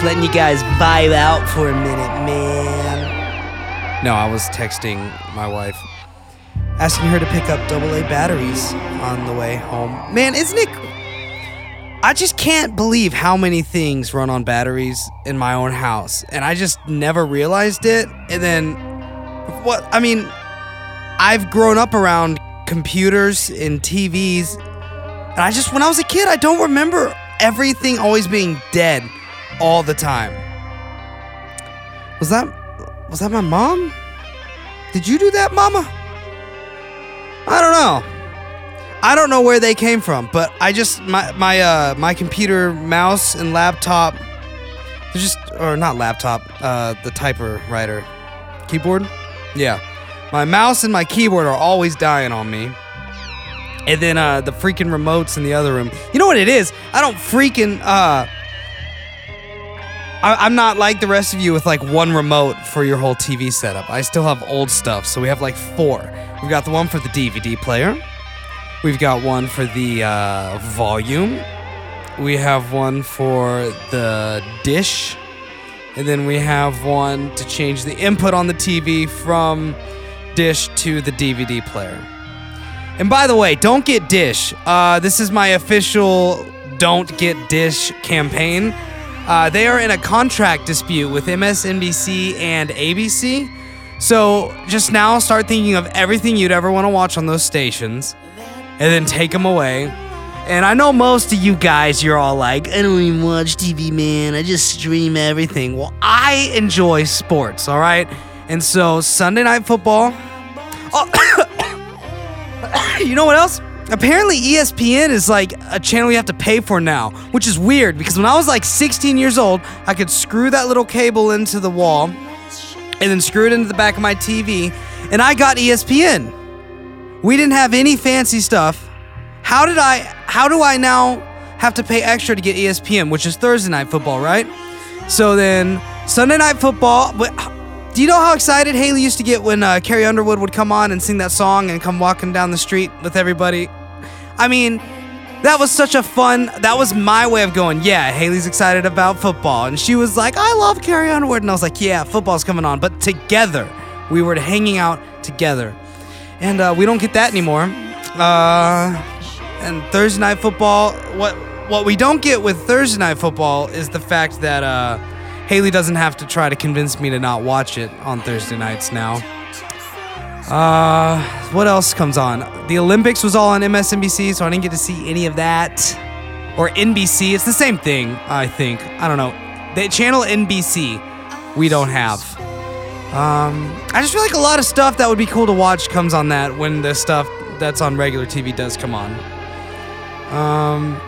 just letting you guys vibe out for a minute, man. No, I was texting my wife, asking her to pick up AA batteries on the way home. Man, isn't it? I just can't believe how many things run on batteries in my own house, and I just never realized it. And then, what? I mean, I've grown up around computers and TVs, and I just, when I was a kid, I don't remember everything always being dead all the time. Was that, was that my mom? Did you do that, Mama? I don't know. I don't know where they came from, but I just my my uh my computer mouse and laptop they're just or not laptop, uh the typewriter keyboard? Yeah. My mouse and my keyboard are always dying on me. And then uh the freaking remotes in the other room. You know what it is? I don't freaking uh I, I'm not like the rest of you with like one remote for your whole TV setup. I still have old stuff, so we have like four. We've got the one for the DVD player. We've got one for the uh, volume. We have one for the dish. And then we have one to change the input on the TV from dish to the DVD player. And by the way, don't get dish. Uh, this is my official don't get dish campaign. Uh, they are in a contract dispute with MSNBC and ABC. So just now start thinking of everything you'd ever want to watch on those stations and then take them away. And I know most of you guys, you're all like, I don't even watch TV, man. I just stream everything. Well, I enjoy sports, all right? And so Sunday Night Football. Oh, you know what else? Apparently, ESPN is like a channel you have to pay for now, which is weird because when I was like 16 years old, I could screw that little cable into the wall and then screw it into the back of my TV, and I got ESPN. We didn't have any fancy stuff. How did I how do I now have to pay extra to get ESPN, which is Thursday night football, right? So then Sunday night football, but do you know how excited Haley used to get when uh, Carrie Underwood would come on and sing that song and come walking down the street with everybody? I mean, that was such a fun. That was my way of going. Yeah, Haley's excited about football, and she was like, "I love Carrie Underwood," and I was like, "Yeah, football's coming on." But together, we were hanging out together, and uh, we don't get that anymore. Uh, and Thursday night football. What what we don't get with Thursday night football is the fact that uh, Haley doesn't have to try to convince me to not watch it on Thursday nights now. Uh, what else comes on? The Olympics was all on MSNBC, so I didn't get to see any of that. Or NBC, it's the same thing, I think. I don't know. The channel NBC, we don't have. Um, I just feel like a lot of stuff that would be cool to watch comes on that when the stuff that's on regular TV does come on. Um,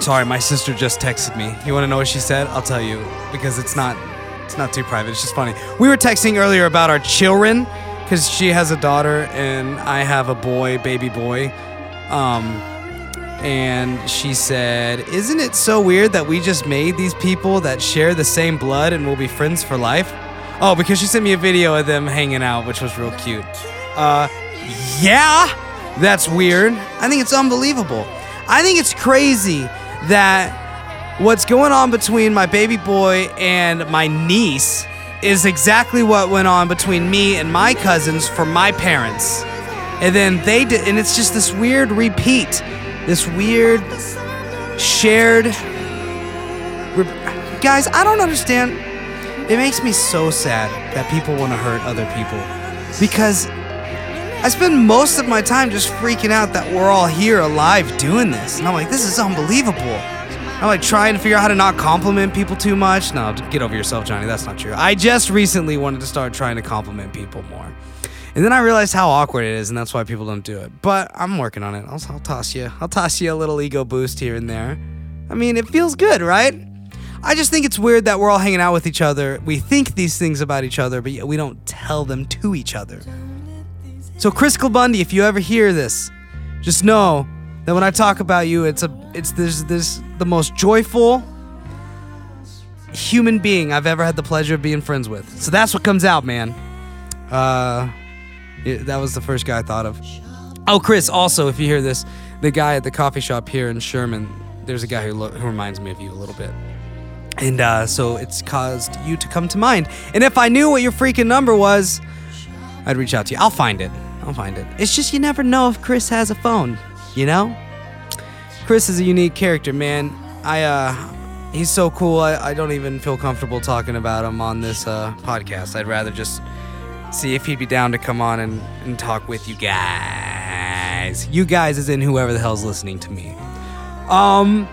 sorry, my sister just texted me. You want to know what she said? I'll tell you because it's not it's not too private. It's just funny. We were texting earlier about our children because she has a daughter and I have a boy, baby boy. Um, and she said, "Isn't it so weird that we just made these people that share the same blood and will be friends for life?" Oh, because she sent me a video of them hanging out, which was real cute. Uh, yeah, that's weird. I think it's unbelievable. I think it's crazy that what's going on between my baby boy and my niece is exactly what went on between me and my cousins for my parents. And then they did, and it's just this weird repeat, this weird shared. Re- Guys, I don't understand. It makes me so sad that people want to hurt other people because I spend most of my time just freaking out that we're all here alive doing this. And I'm like, this is unbelievable. I'm like trying to figure out how to not compliment people too much. No, get over yourself, Johnny. That's not true. I just recently wanted to start trying to compliment people more. And then I realized how awkward it is, and that's why people don't do it. But I'm working on it. I'll, I'll toss you. I'll toss you a little ego boost here and there. I mean, it feels good, right? I just think it's weird that we're all hanging out with each other. We think these things about each other, but we don't tell them to each other. So, Chris Bundy, if you ever hear this, just know that when I talk about you, it's a it's this this the most joyful human being I've ever had the pleasure of being friends with. So that's what comes out, man. Uh, yeah, that was the first guy I thought of. Oh, Chris, also, if you hear this, the guy at the coffee shop here in Sherman, there's a guy who, lo- who reminds me of you a little bit. And uh, so it's caused you to come to mind. And if I knew what your freaking number was, I'd reach out to you. I'll find it. I'll find it. It's just you never know if Chris has a phone, you know? Chris is a unique character, man. I uh he's so cool. I, I don't even feel comfortable talking about him on this uh, podcast. I'd rather just see if he'd be down to come on and, and talk with you guys. You guys is in whoever the hell's listening to me. Um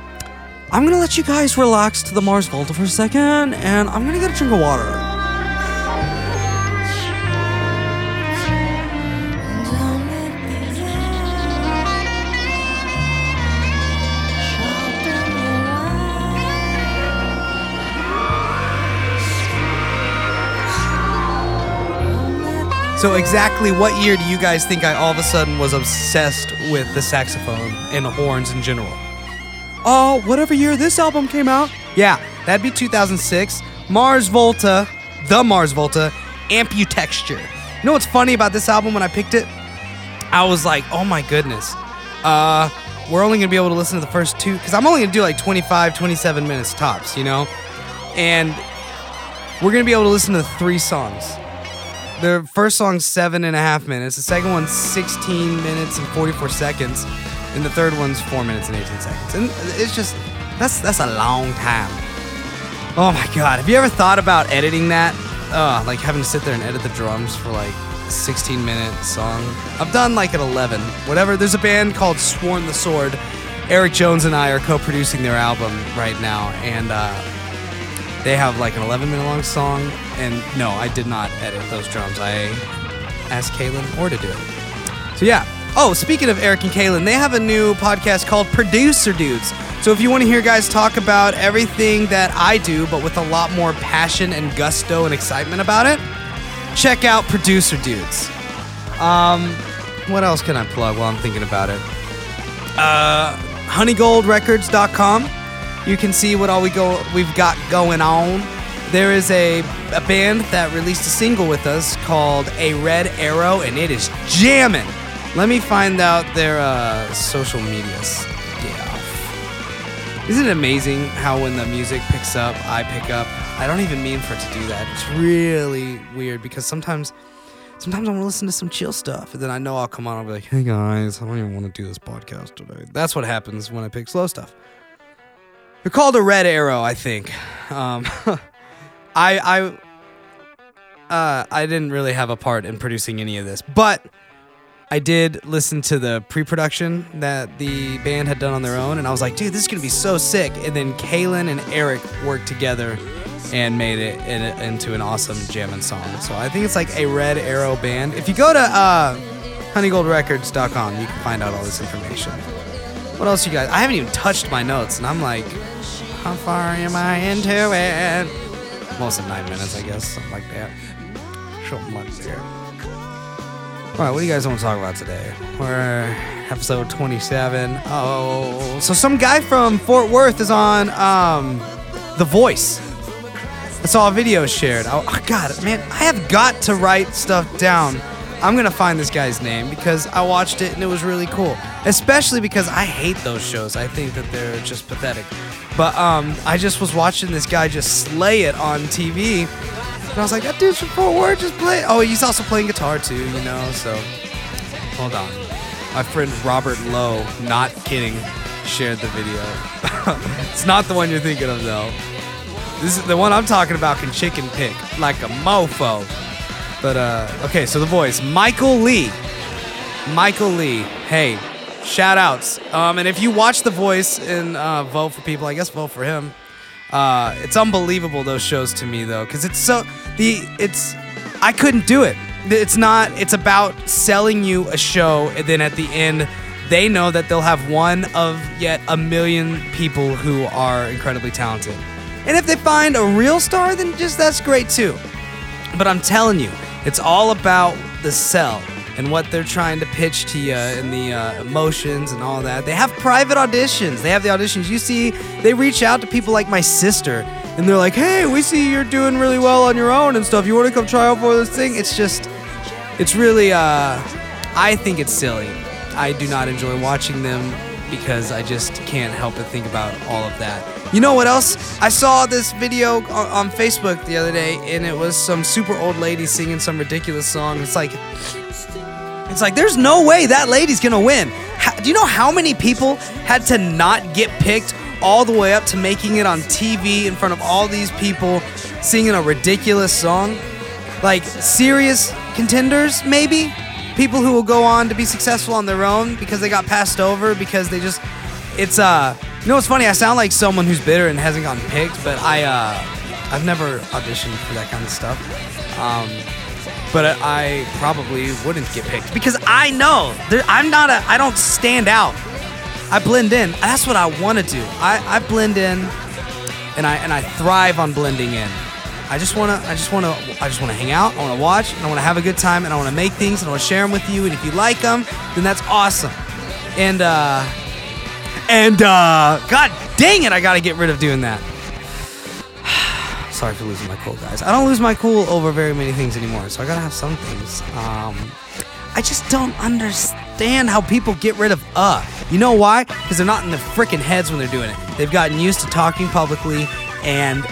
I'm gonna let you guys relax to the Mars Volta for a second, and I'm gonna get a drink of water. So, exactly what year do you guys think I all of a sudden was obsessed with the saxophone and horns in general? Oh, whatever year this album came out. Yeah, that'd be 2006. Mars Volta, the Mars Volta, Amputechture. You know what's funny about this album when I picked it? I was like, oh my goodness. Uh, we're only gonna be able to listen to the first two, because I'm only gonna do like 25, 27 minutes tops, you know? And we're gonna be able to listen to three songs. The first song's seven and a half minutes. The second one's 16 minutes and 44 seconds, and the third one's four minutes and 18 seconds. And it's just that's that's a long time. Oh my god! Have you ever thought about editing that? Uh, like having to sit there and edit the drums for like a 16 minute song. I've done like an 11, whatever. There's a band called Sworn the Sword. Eric Jones and I are co-producing their album right now, and uh, they have like an 11 minute long song. And no, I did not edit those drums. I asked Kaylin or to do it. So yeah. Oh, speaking of Eric and Kaylin, they have a new podcast called Producer Dudes. So if you want to hear guys talk about everything that I do, but with a lot more passion and gusto and excitement about it, check out Producer Dudes. Um, what else can I plug while I'm thinking about it? Uh, honeygoldrecords.com. You can see what all we go we've got going on. There is a, a band that released a single with us called A Red Arrow, and it is jamming. Let me find out their uh, social media stuff. Isn't it amazing how when the music picks up, I pick up? I don't even mean for it to do that. It's really weird because sometimes sometimes I want to listen to some chill stuff, and then I know I'll come on. I'll be like, "Hey guys, I don't even want to do this podcast today." That's what happens when I pick slow stuff. They're called a red arrow, I think. Um, I I uh, I didn't really have a part in producing any of this, but I did listen to the pre-production that the band had done on their own, and I was like, "Dude, this is gonna be so sick!" And then Kaylin and Eric worked together and made it in, into an awesome jamming song. So I think it's like a Red Arrow band. If you go to uh, honeygoldrecords.com, you can find out all this information. What else you guys? I haven't even touched my notes, and I'm like, how far am I into it? Most of nine minutes, I guess, something like that. Something like that. All right, what do you guys want to talk about today? We're episode 27. Oh, so some guy from Fort Worth is on um, The Voice. I saw a video shared. Oh, oh, God, man, I have got to write stuff down. I'm gonna find this guy's name because I watched it and it was really cool. Especially because I hate those shows. I think that they're just pathetic. But um, I just was watching this guy just slay it on TV, and I was like, that dude's from Fort Worth, just play. Oh, he's also playing guitar too, you know. So hold on, my friend Robert Lowe, not kidding, shared the video. it's not the one you're thinking of though. This is the one I'm talking about. Can chicken pick like a mofo. But uh, okay, so the voice, Michael Lee. Michael Lee. Hey, shout outs. Um, and if you watch The Voice and uh, vote for people, I guess vote for him. Uh, it's unbelievable those shows to me though, because it's so the it's I couldn't do it. It's not. It's about selling you a show, and then at the end, they know that they'll have one of yet a million people who are incredibly talented. And if they find a real star, then just that's great too. But I'm telling you, it's all about the sell and what they're trying to pitch to you and the uh, emotions and all that. They have private auditions. They have the auditions. You see, they reach out to people like my sister and they're like, hey, we see you're doing really well on your own and stuff. You want to come try out for this thing? It's just, it's really, uh, I think it's silly. I do not enjoy watching them because I just can't help but think about all of that. You know what else? I saw this video on, on Facebook the other day, and it was some super old lady singing some ridiculous song. It's like, it's like there's no way that lady's gonna win. How, do you know how many people had to not get picked all the way up to making it on TV in front of all these people singing a ridiculous song? Like serious contenders, maybe people who will go on to be successful on their own because they got passed over because they just it's uh you know what's funny? I sound like someone who's bitter and hasn't gotten picked but i uh i've never auditioned for that kind of stuff. Um but i probably wouldn't get picked because i know there, i'm not a i don't stand out. I blend in. That's what i want to do. I i blend in and i and i thrive on blending in I just wanna, I just wanna, I just wanna hang out. I wanna watch, and I wanna have a good time, and I wanna make things, and I wanna share them with you. And if you like them, then that's awesome. And uh, and uh, God dang it, I gotta get rid of doing that. Sorry for losing my cool, guys. I don't lose my cool over very many things anymore, so I gotta have some things. Um, I just don't understand how people get rid of uh. You know why? Because they're not in the freaking heads when they're doing it. They've gotten used to talking publicly, and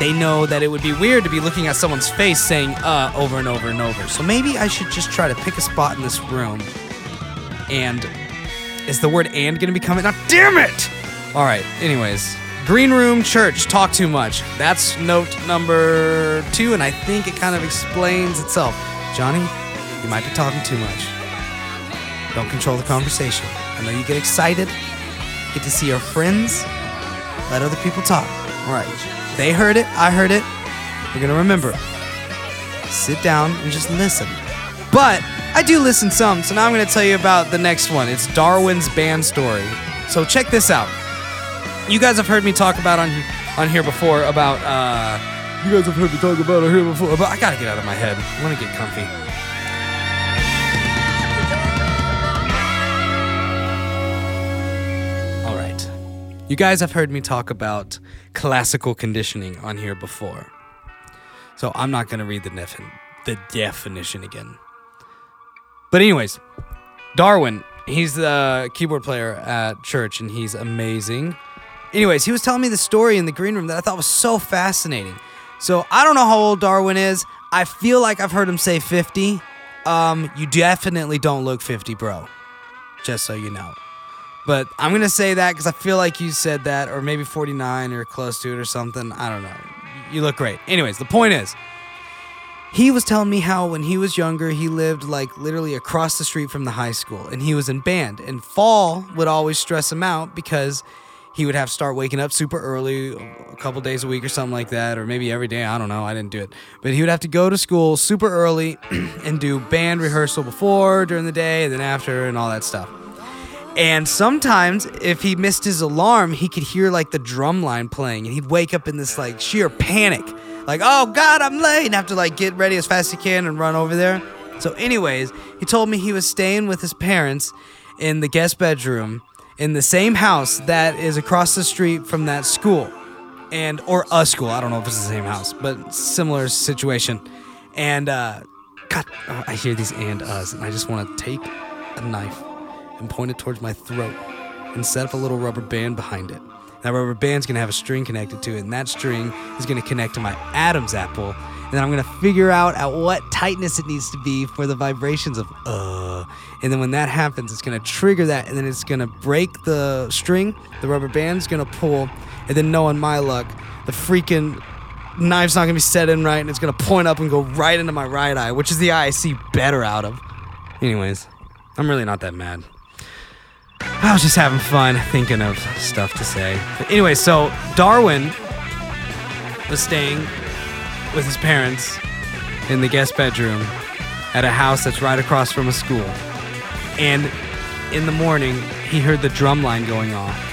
they know that it would be weird to be looking at someone's face saying uh over and over and over. So maybe I should just try to pick a spot in this room. And is the word and gonna be coming? Now, damn it! All right, anyways. Green room, church, talk too much. That's note number two, and I think it kind of explains itself. Johnny, you might be talking too much. Don't control the conversation. I know you get excited, get to see your friends, let other people talk. All right. They heard it, I heard it. You're gonna remember. Sit down and just listen. But I do listen some, so now I'm gonna tell you about the next one. It's Darwin's band story. So check this out. You guys have heard me talk about on on here before about uh you guys have heard me talk about it here before, but I gotta get out of my head. I wanna get comfy. You guys have heard me talk about classical conditioning on here before. So I'm not going to read the, the definition again. But, anyways, Darwin, he's the keyboard player at church and he's amazing. Anyways, he was telling me the story in the green room that I thought was so fascinating. So, I don't know how old Darwin is. I feel like I've heard him say 50. Um, you definitely don't look 50, bro. Just so you know. But I'm to say that because I feel like you said that, or maybe 49 or close to it or something. I don't know. You look great. Anyways, the point is, he was telling me how when he was younger, he lived like literally across the street from the high school and he was in band. And fall would always stress him out because he would have to start waking up super early a couple days a week or something like that, or maybe every day. I don't know. I didn't do it. But he would have to go to school super early and do band rehearsal before, during the day, and then after, and all that stuff. And sometimes, if he missed his alarm, he could hear like the drum line playing, and he'd wake up in this like sheer panic, like, "Oh God, I'm late!" and have to like get ready as fast as he can and run over there. So, anyways, he told me he was staying with his parents in the guest bedroom in the same house that is across the street from that school, and or a school. I don't know if it's the same house, but similar situation. And uh, God, oh, I hear these and us, and I just want to take a knife and point it towards my throat and set up a little rubber band behind it. That rubber band's gonna have a string connected to it, and that string is gonna connect to my Adam's apple. And then I'm gonna figure out at what tightness it needs to be for the vibrations of uh. And then when that happens, it's gonna trigger that, and then it's gonna break the string. The rubber band's gonna pull, and then knowing my luck, the freaking knife's not gonna be set in right, and it's gonna point up and go right into my right eye, which is the eye I see better out of. Anyways, I'm really not that mad. I was just having fun thinking of stuff to say. But anyway, so Darwin was staying with his parents in the guest bedroom at a house that's right across from a school. And in the morning, he heard the drum line going off.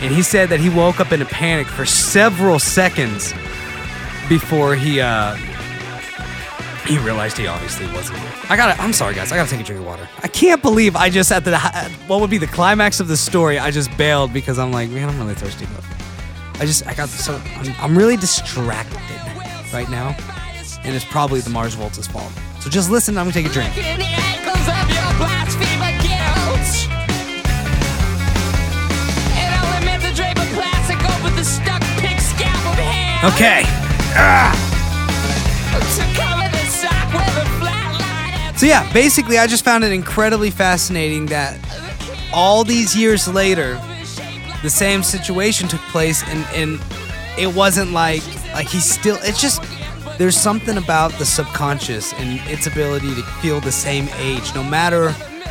And he said that he woke up in a panic for several seconds before he uh, he realized he obviously wasn't. I gotta. I'm sorry, guys. I gotta take a drink of water. I can't believe I just at the what would be the climax of the story. I just bailed because I'm like, man, I'm really thirsty. But I just I got so I'm, I'm really distracted right now, and it's probably the Mars Volta's fault. So just listen. I'm gonna take a drink. with a stuck pig scalp of hair. Okay. To So yeah, basically, I just found it incredibly fascinating that all these years later, the same situation took place, and and it wasn't like like he's still. It's just there's something about the subconscious and its ability to feel the same age, no matter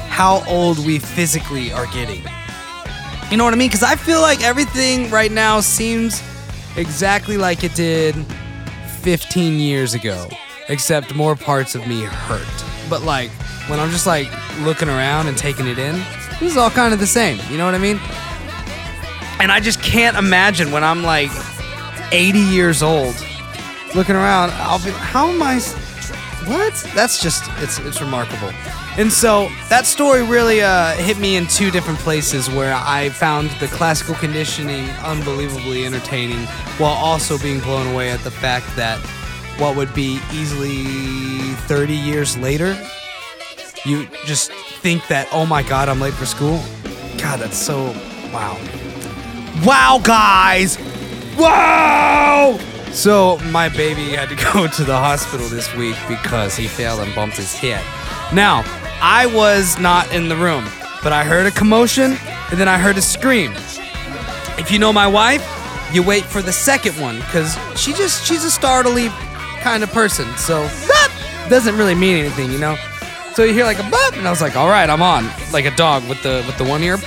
how old we physically are getting. You know what I mean? Because I feel like everything right now seems exactly like it did 15 years ago, except more parts of me hurt. But like when I'm just like looking around and taking it in, this is all kind of the same. You know what I mean? And I just can't imagine when I'm like 80 years old, looking around. I'll be, how am I? What? That's just it's it's remarkable. And so that story really uh, hit me in two different places where I found the classical conditioning unbelievably entertaining, while also being blown away at the fact that what would be easily 30 years later, you just think that oh my god, I'm late for school. God, that's so wow. Wow, guys! Wow! So, my baby had to go to the hospital this week because he fell and bumped his head. Now, I was not in the room, but I heard a commotion and then I heard a scream. If you know my wife, you wait for the second one because she just, she's a startly kind of person. So, that doesn't really mean anything, you know? So you hear like a bop, and I was like, all right, I'm on. Like a dog with the with the one ear.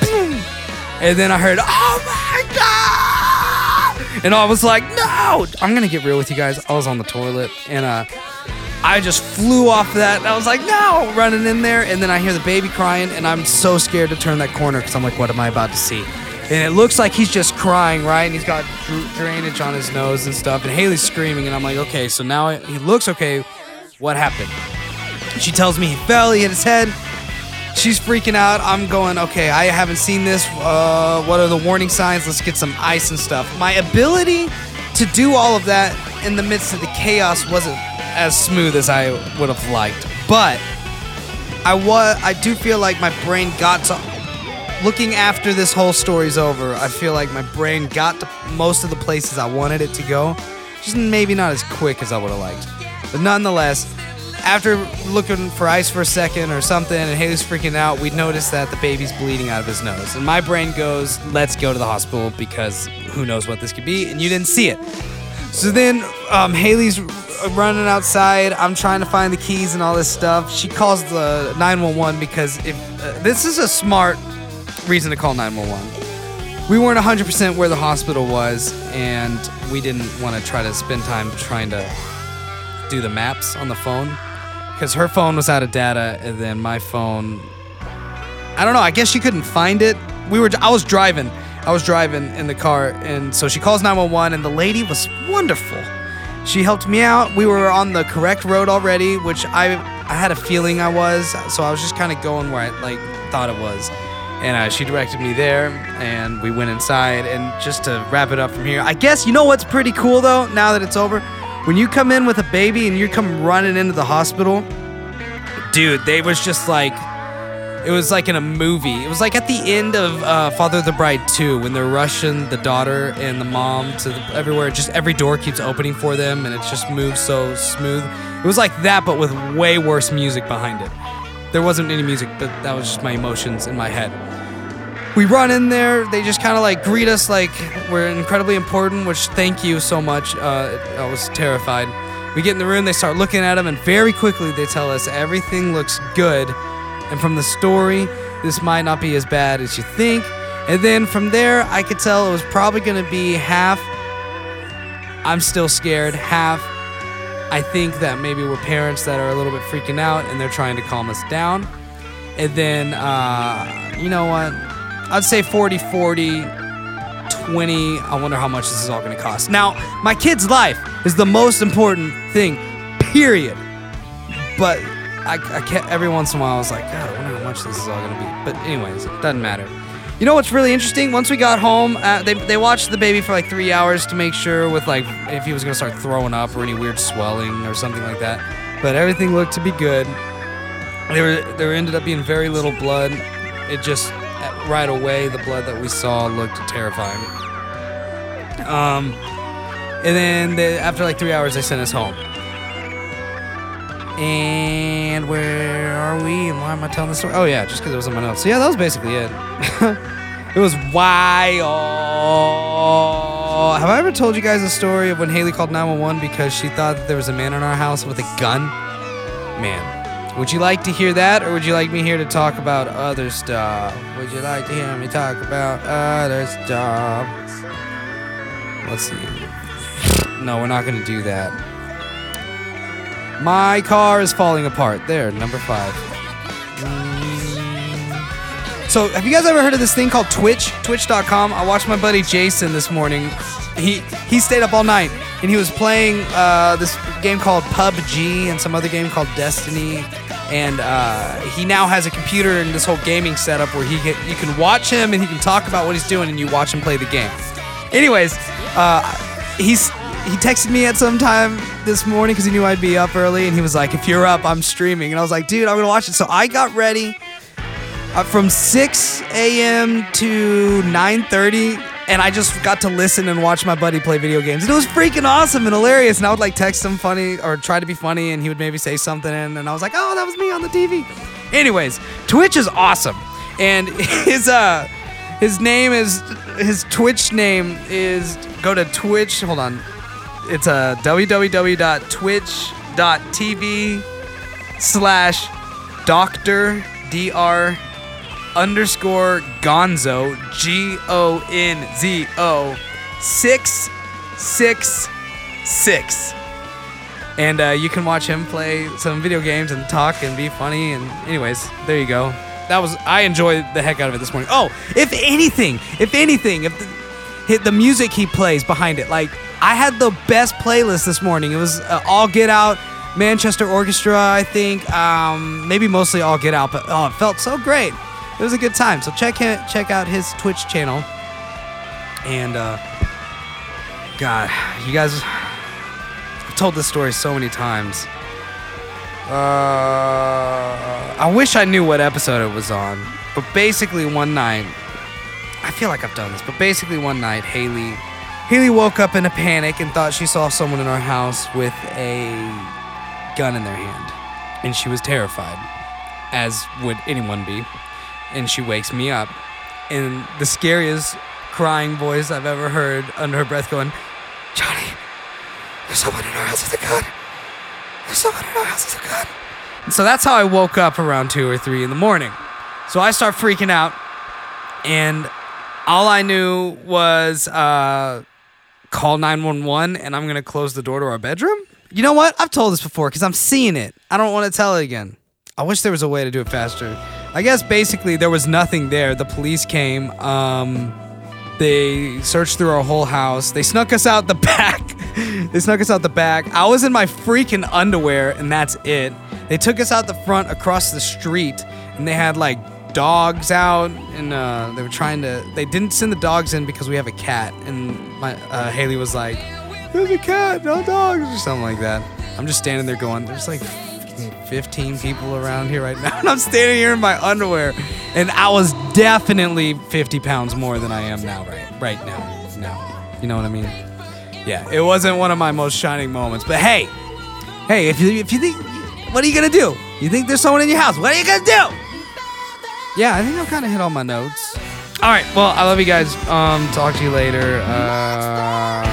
And then I heard, oh my god! And I was like, no! I'm gonna get real with you guys. I was on the toilet and uh I just flew off that. I was like, no! Running in there, and then I hear the baby crying, and I'm so scared to turn that corner because I'm like, what am I about to see? And it looks like he's just crying, right? And he's got dr- drainage on his nose and stuff. And Haley's screaming, and I'm like, okay, so now he looks okay. What happened? She tells me he fell, he hit his head. She's freaking out. I'm going, okay, I haven't seen this. Uh, what are the warning signs? Let's get some ice and stuff. My ability to do all of that in the midst of the chaos wasn't as smooth as I would have liked. But I was I do feel like my brain got to looking after this whole story's over. I feel like my brain got to most of the places I wanted it to go. Just maybe not as quick as I would have liked. But nonetheless, after looking for ice for a second or something and Haley's freaking out, we notice that the baby's bleeding out of his nose. And my brain goes, let's go to the hospital because who knows what this could be. And you didn't see it. So then um, Haley's running outside. I'm trying to find the keys and all this stuff. She calls the 911 because if uh, this is a smart reason to call 911. We weren't 100% where the hospital was, and we didn't want to try to spend time trying to do the maps on the phone because her phone was out of data, and then my phone. I don't know. I guess she couldn't find it. We were. I was driving. I was driving in the car, and so she calls 911, and the lady was wonderful. She helped me out. We were on the correct road already, which I I had a feeling I was, so I was just kind of going where I like thought it was. And uh, she directed me there, and we went inside. And just to wrap it up from here, I guess you know what's pretty cool though. Now that it's over, when you come in with a baby and you come running into the hospital, dude, they was just like it was like in a movie. It was like at the end of uh, Father of the Bride 2 when they're rushing the daughter and the mom to the, everywhere. Just every door keeps opening for them and it just moves so smooth. It was like that, but with way worse music behind it. There wasn't any music, but that was just my emotions in my head. We run in there. They just kind of like greet us like we're incredibly important, which thank you so much. Uh, I was terrified. We get in the room, they start looking at them, and very quickly they tell us everything looks good. And from the story, this might not be as bad as you think. And then from there, I could tell it was probably going to be half. I'm still scared. Half. I think that maybe we're parents that are a little bit freaking out and they're trying to calm us down. And then, uh, you know what? I'd say 40 40, 20. I wonder how much this is all going to cost. Now, my kid's life is the most important thing, period. But I, I can't, every once in a while, I was like, God, I wonder how much this is all going to be. But, anyways, it doesn't matter. You know what's really interesting? Once we got home, uh, they, they watched the baby for like three hours to make sure with like if he was gonna start throwing up or any weird swelling or something like that. But everything looked to be good. There there ended up being very little blood. It just right away the blood that we saw looked terrifying. Um, and then they, after like three hours, they sent us home. And where are we? And why am I telling this story? Oh yeah, just because it was on my. So yeah, that was basically it. it was wild. Have I ever told you guys a story of when Haley called 911 because she thought that there was a man in our house with a gun? Man, would you like to hear that, or would you like me here to talk about other stuff? Would you like to hear me talk about other stuff? Let's see. No, we're not gonna do that. My car is falling apart. There, number five. Mm. So, have you guys ever heard of this thing called Twitch? Twitch.com. I watched my buddy Jason this morning. He he stayed up all night and he was playing uh, this game called PUBG and some other game called Destiny. And uh, he now has a computer and this whole gaming setup where he can, you can watch him and he can talk about what he's doing and you watch him play the game. Anyways, uh, he's he texted me at some time this morning because he knew I'd be up early, and he was like, "If you're up, I'm streaming." And I was like, "Dude, I'm gonna watch it." So I got ready uh, from 6 a.m. to 9:30, and I just got to listen and watch my buddy play video games. And it was freaking awesome and hilarious. And I would like text him funny or try to be funny, and he would maybe say something, and, I was like, "Oh, that was me on the TV." Anyways, Twitch is awesome, and his uh his name is his Twitch name is go to Twitch. Hold on, it's uh, www.twitch.tv slash Doctor Dr underscore Gonzo G O N Z O six six six. And uh, you can watch him play some video games and talk and be funny. And anyways, there you go. That was I enjoyed the heck out of it this morning. Oh, if anything, if anything, if the, the music he plays behind it, like I had the best playlist this morning. It was uh, All Get Out, Manchester Orchestra, I think, um, maybe mostly All Get Out, but oh, it felt so great. It was a good time. So check him, check out his Twitch channel. And uh, God, you guys, I've told this story so many times. Uh, I wish I knew what episode it was on, but basically one night, I feel like I've done this, but basically one night, Haley, Haley woke up in a panic and thought she saw someone in our house with a gun in their hand, and she was terrified, as would anyone be. And she wakes me up, in the scariest crying voice I've ever heard, under her breath, going, "Johnny, there's someone in our house with a gun." There's someone in our house with a gun. And So that's how I woke up around two or three in the morning. So I start freaking out, and all I knew was uh, call 911, and I'm gonna close the door to our bedroom. You know what? I've told this before because I'm seeing it. I don't want to tell it again. I wish there was a way to do it faster. I guess basically there was nothing there. The police came. Um, they searched through our whole house. They snuck us out the back. they snuck us out the back. I was in my freaking underwear, and that's it. They took us out the front across the street, and they had like dogs out, and uh, they were trying to. They didn't send the dogs in because we have a cat, and my uh, Haley was like, "There's a cat, no dogs," or something like that. I'm just standing there going, "There's like 15 people around here right now. And I'm standing here in my underwear. And I was definitely 50 pounds more than I am now, right? Right now. Now. You know what I mean? Yeah, it wasn't one of my most shining moments. But hey, hey, if you, if you think, what are you to do? You think there's someone in your house? What are you to do? Yeah, I think I've kind of hit all my notes. All right, well, I love you guys. Um, talk to you later. Uh,